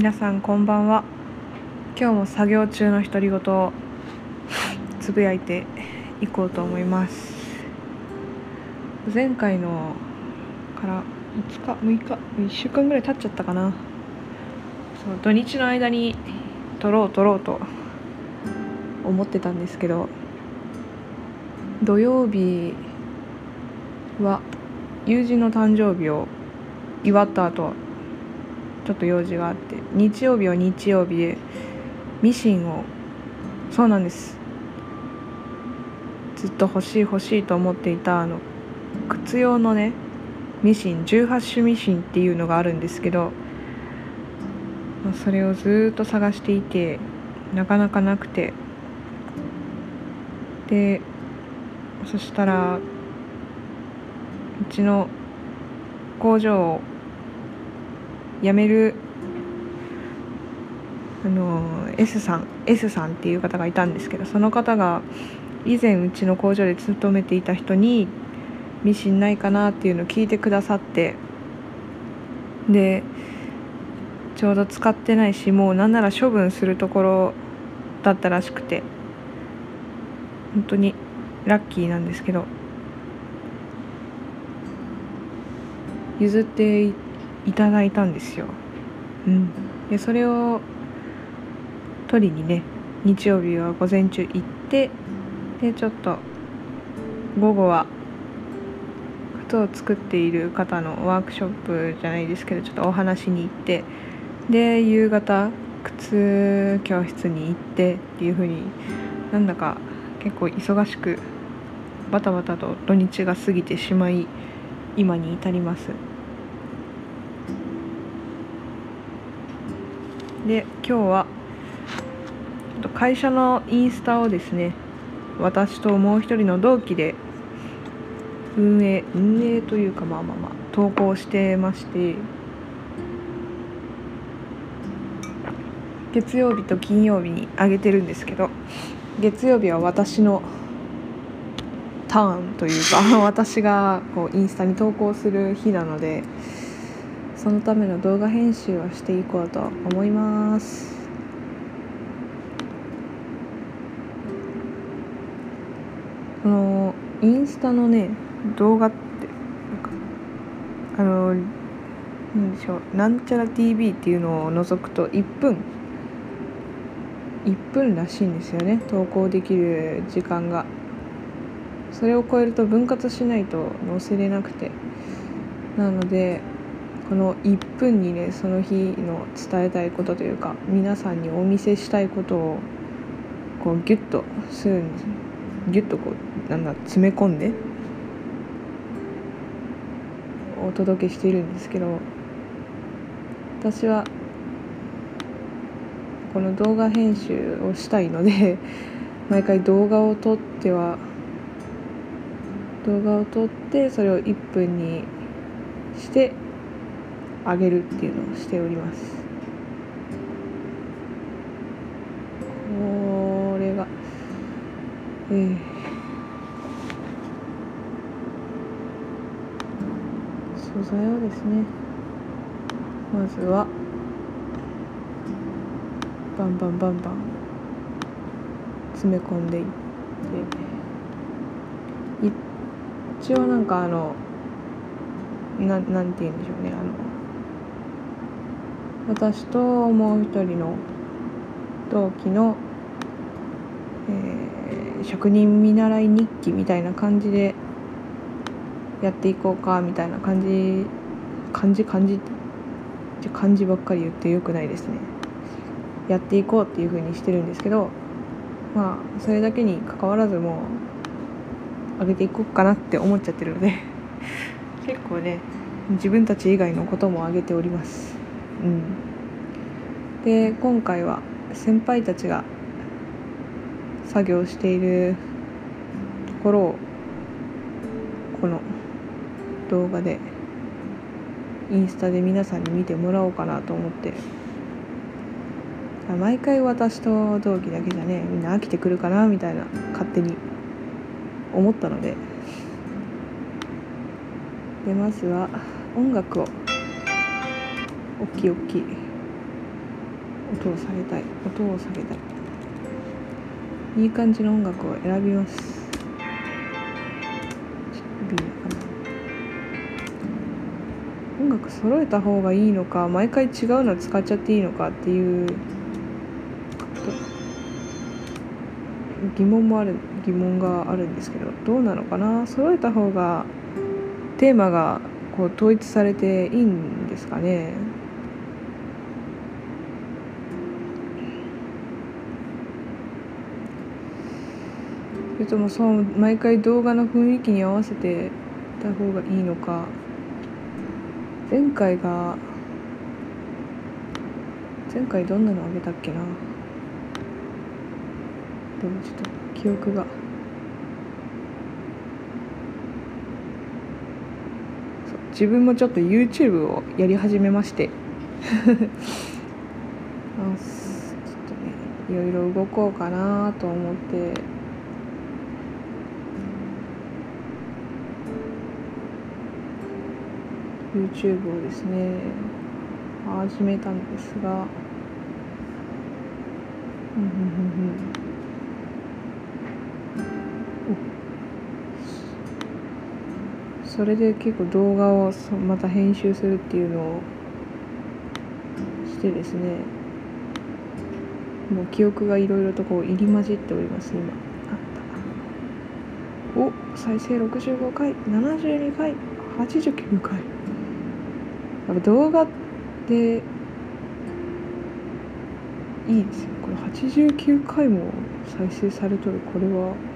皆さんこんばんは。今日も作業中の独り言をつぶやいていこうと思います。前回のから5日6日1週間ぐらい経っちゃったかな。そう土日の間に撮ろう撮ろうと思ってたんですけど土曜日は友人の誕生日を祝った後ちょっと用事があって日曜日は日曜日でミシンをそうなんです。ずっと欲しい欲しいと思っていたあの靴用のねミシン18種ミシンっていうのがあるんですけどそれをずっと探していてなかなかなくて。でそしたらうちの工場を辞めるあの S さん S さんっていう方がいたんですけどその方が以前うちの工場で勤めていた人にミシンないかなっていうのを聞いてくださってでちょうど使ってないしもうなんなら処分するところだったらしくて本当にラッキーなんですけど譲っていっていただいたんですよ。うん、でそれを取りにね日曜日は午前中行ってでちょっと午後は靴を作っている方のワークショップじゃないですけどちょっとお話に行ってで夕方靴教室に行ってっていう風になんだか結構忙しくバタバタと土日が過ぎてしまい今に至りますで今日は会社のインスタをですね私ともう一人の同期で運営運営というかまあまあまあ投稿してまして月曜日と金曜日に上げてるんですけど月曜日は私のターンというか 私がこうインスタに投稿する日なのでそのための動画編集をしていこうと思います。このインスタのね動画ってあの何でしょうなんちゃら TV っていうのを除くと1分1分らしいんですよね。投稿できる時間が。それを超えると分割しないと載せれなくて。なのでこの1分にねその日の伝えたいことというか皆さんにお見せしたいことをこうギュッとするんです。ギュッとこうなんだ詰め込んでお届けしているんですけど私はこの動画編集をしたいので 毎回動画を撮っては動画を撮ってそれを1分にしてあげるっていうのをしております。これがえー、素材をですねまずはバンバンバンバン詰め込んでいって一応なんかあのななんて言うんでしょうねあの私ともう一人の同期の、えー、職人見習い日記みたいな感じでやっていこうかみたいな感じ感じ感じって漢字ばっかり言ってよくないですね。やっていこうっていう風にしてるんですけどまあそれだけにかかわらずもう上げていこうかなって思っちゃってるので結構ね自分たち以外のことも挙げております。うん。で今回は先輩たちが作業しているところをこの動画でインスタで皆さんに見てもらおうかなと思って。毎回私と同期だけじゃねみんな飽きてくるかなみたいな勝手に思ったので。でまずは音楽を大きい大きい。音を下げたい。音を下げたい。いい感じの音楽を選びます。音楽揃えた方がいいのか毎回違うの使っちゃっていいのかっていう疑問もある疑問があるんですけどどうなのかな。揃えた方がテーマがこう統一されていいんですかねそれともそう毎回動画の雰囲気に合わせてた方がいいのか。前回が前回どんなのあげたっけな。でもちょっと記憶が。自分もちょっと YouTube をやり始めまして。あちょっとねいろいろ動こうかなと思って「YouTube をですね始めたんですが。うんうんうんうん。それで結構動画をまた編集するっていうのをしてですね。もう記憶がいろいろとこう入り混じっております今。お再生65回。72回。89回。やっぱ動画でいいですよ。これ89回も再生されとる。これは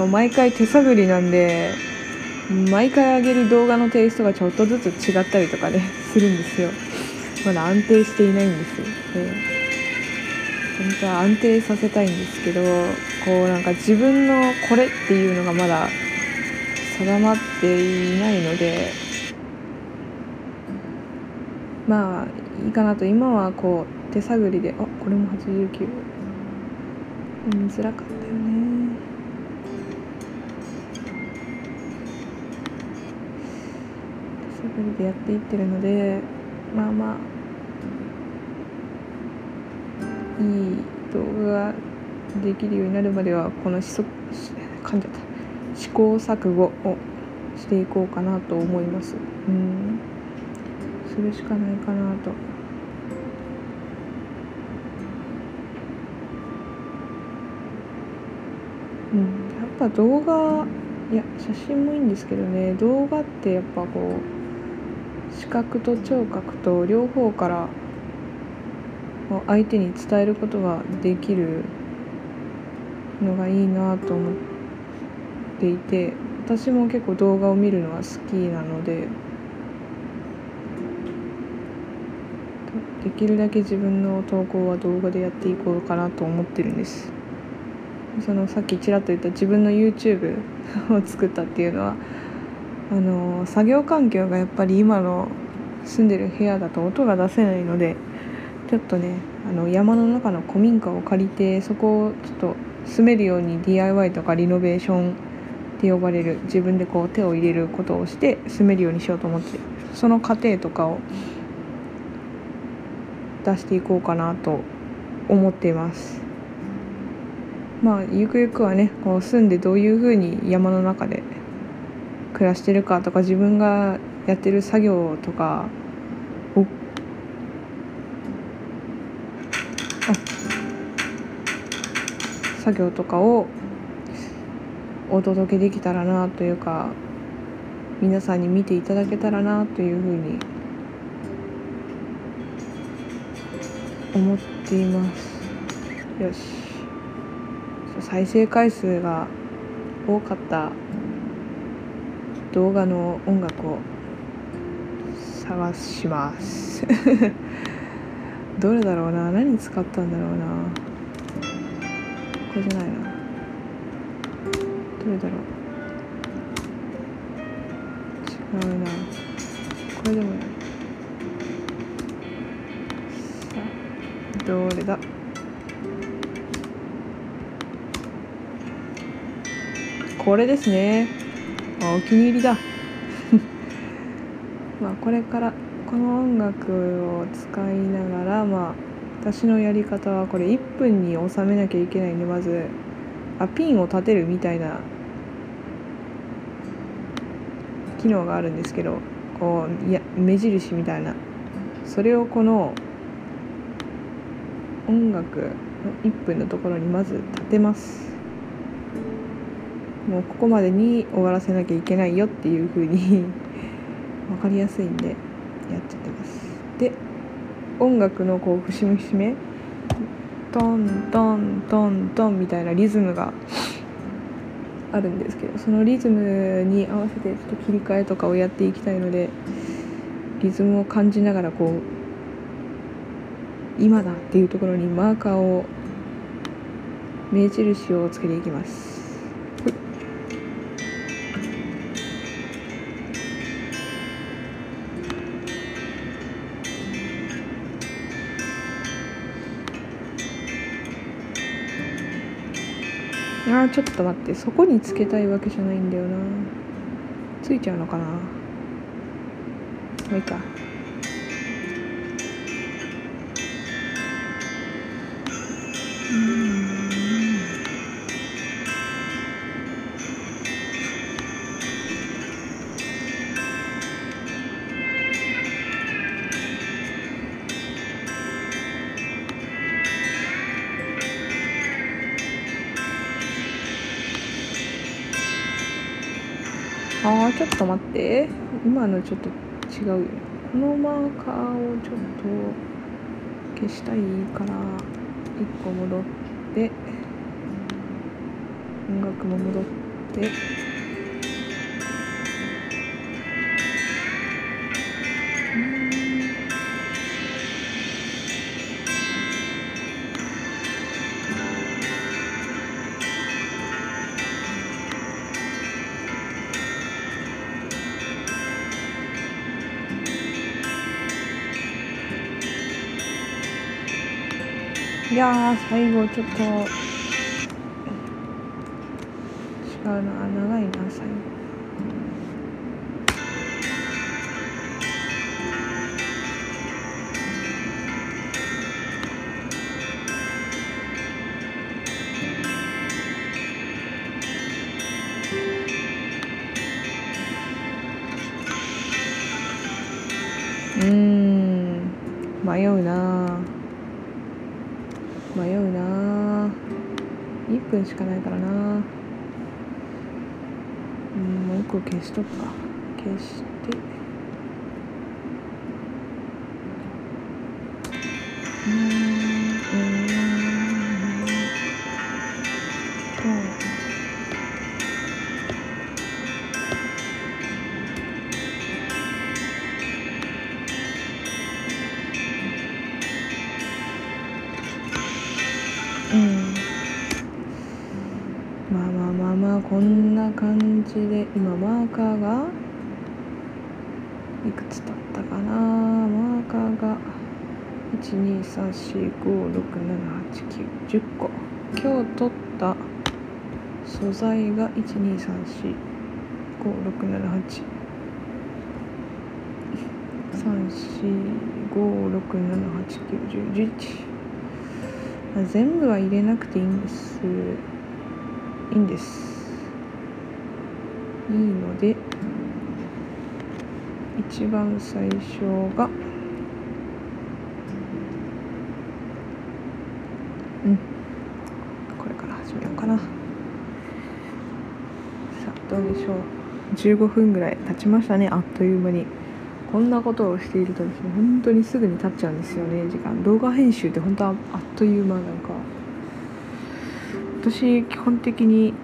そう毎回手探りなんで毎回上げる動画のテイストがちょっとずつ違ったりとかねするんですよ。まだ安定していないんですよ、で本当は安定させたいんですけどこうなんか自分のこれっていうのがまだ定まっていないのでまあいいかなと。今はこう手探りであこれも89見づらかった。手探りでやっていってるのでまあまあいい動画ができるようになるまではこのしそ噛んじゃった。試行錯誤をしていこうかなと思います。うん。するしかないかなと。うん。やっぱ動画いや写真もいいんですけどね。動画ってやっぱこう覚と聴覚と両方から相手に伝えることができるのがいいなと思っていて私も結構動画を見るのは好きなのでできるだけ自分の投稿は動画でやっていこうかなと思ってるんです。そのさっきちらっと言った自分の YouTube を作ったっていうのはあの作業環境がやっぱり今の住んでる部屋だと音が出せないのでちょっとねあの山の中の古民家を借りてそこをちょっと住めるように DIY とかリノベーションって呼ばれる自分でこう手を入れることをして住めるようにしようと思ってその過程とかを出していこうかなと思っています。まあゆくゆくはねこう住んでどういうふうに山の中で暮らしてるかとか自分がやってる作業とかを作業とかをお届けできたらなというか皆さんに見ていただけたらなというふうに思っています。よし。再生回数が多かった動画の音楽を探します。どれだろうな。何使ったんだろうな。これじゃないな。どれだろう。違うな。これでもない。さあどれだ。これですね。あお気に入りだ。まあこれからこの音楽を使いながらまあ私のやり方はこれ1分に収めなきゃいけないんでまずあピンを立てるみたいな機能があるんですけどこういや目印みたいな。それをこの音楽の1分のところにまず立てます。もうここまでに終わらせなきゃいけないよっていう風に分かりやすいんでやっちゃってます。で音楽のこう節目節目トントントントンみたいなリズムがあるんですけどそのリズムに合わせてちょっと切り替えとかをやっていきたいのでリズムを感じながらこう今だっていうところにマーカーを目印をつけていきます。あちょっと待って。そこにつけたいわけじゃないんだよな。ついちゃうのかな。もういいか。あーちょっと待って。今のちょっと違うよ。このマーカーをちょっと消したいから1個戻って音楽も戻って。やー最後ちょっと違うな長いな最後うん。迷うな迷うな1分しかないからな。うんもう一個消しとくか。消して。んな感じで今マーカーがいくつだったかな？マーカーが12345678910個今日取った素材が1。2。3。4。5。6。7。8。3。4。5。6。7。8。9。10。11全部は入れなくていいんですいいんですいいので一番最初がうん。これから始めようかな。さあどうでしょう。15分ぐらい経ちましたね。あっという間に。こんなことをしているとですね本当にすぐに経っちゃうんですよね。時間。動画編集って本当はあっという間。なんか私基本的に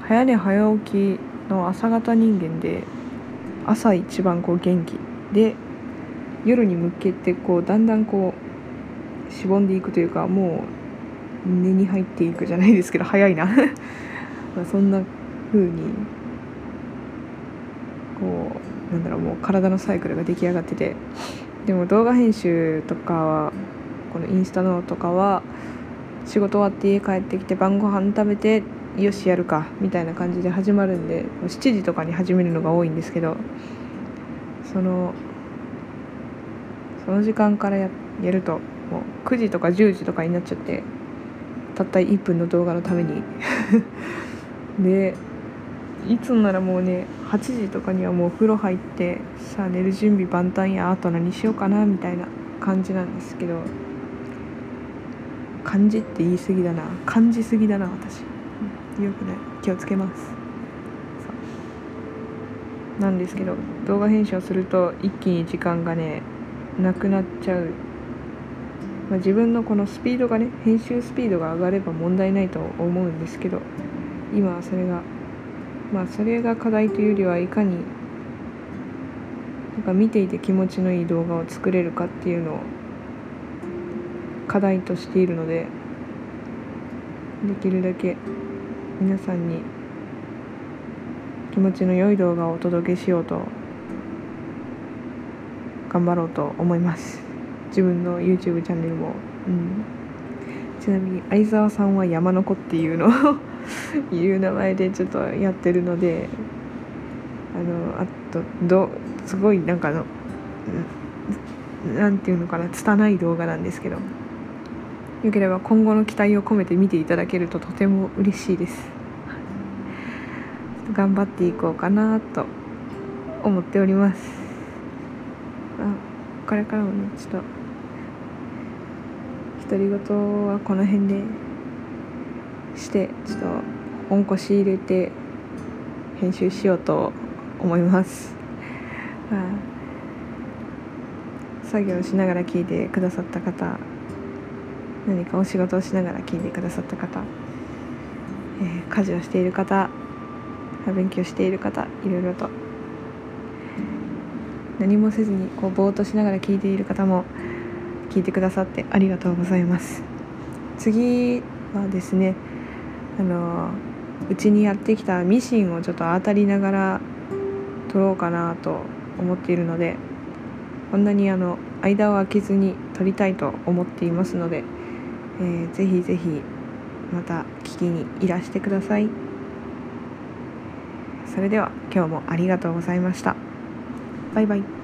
早寝早起きの朝型人間で朝一番こう元気で夜に向けてこうだんだんこうしぼんでいくというかもう寝に入っていくじゃないですけど早いな。そんな風にこうなんだろうもう体のサイクルが出来上がってて。でも動画編集とかはこのインスタのとかは仕事終わって家帰ってきて晩ご飯食べてよしやるかみたいな感じで始まるんで7時とかに始めるのが多いんですけどそのその時間からややるともう9時とか10時とかになっちゃってたった1分の動画のために。でいつならもうね8時とかにはもうお風呂入ってさあ寝る準備万端やあと何しようかなみたいな感じなんですけど。感じって言い過ぎだな。感じすぎだな私。よくない気をつけます。なんですけど動画編集をすると一気に時間がねなくなっちゃう、まあ、自分のこのスピードがね編集スピードが上がれば問題ないと思うんですけど今はそれがまあそれが課題というよりはいかになんか見ていて気持ちのいい動画を作れるかっていうのを課題としているのでできるだけ皆さんに気持ちの良い動画をお届けしようと頑張ろうと思います。自分の YouTube チャンネルも、うん、ちなみに相沢さんは山の子っていうのを いう名前でちょっとやってるのであのあとどすごいなんかのなんていうのかな拙い動画なんですけど。よければ今後の期待を込めて見ていただけるととても嬉しいです。頑張っていこうかなと思っております。あこれからもねちょっと独り言はこの辺でしてちょっと本腰入れて編集しようと思います。作業しながら聞いてくださった方何かお仕事をしながら聞いてくださった方、えー、家事をしている方勉強している方いろいろと。何もせずにこうぼーっとしながら聞いている方も聞いてくださってありがとうございます。次はですねあのうちにやってきたミシンをちょっと当たりながら撮ろうかなと思っているのでこんなにあの間を空けずに撮りたいと思っていますので、えー、ぜひぜひまた聞きにいらしてください。それでは今日もありがとうございました。バイバイ。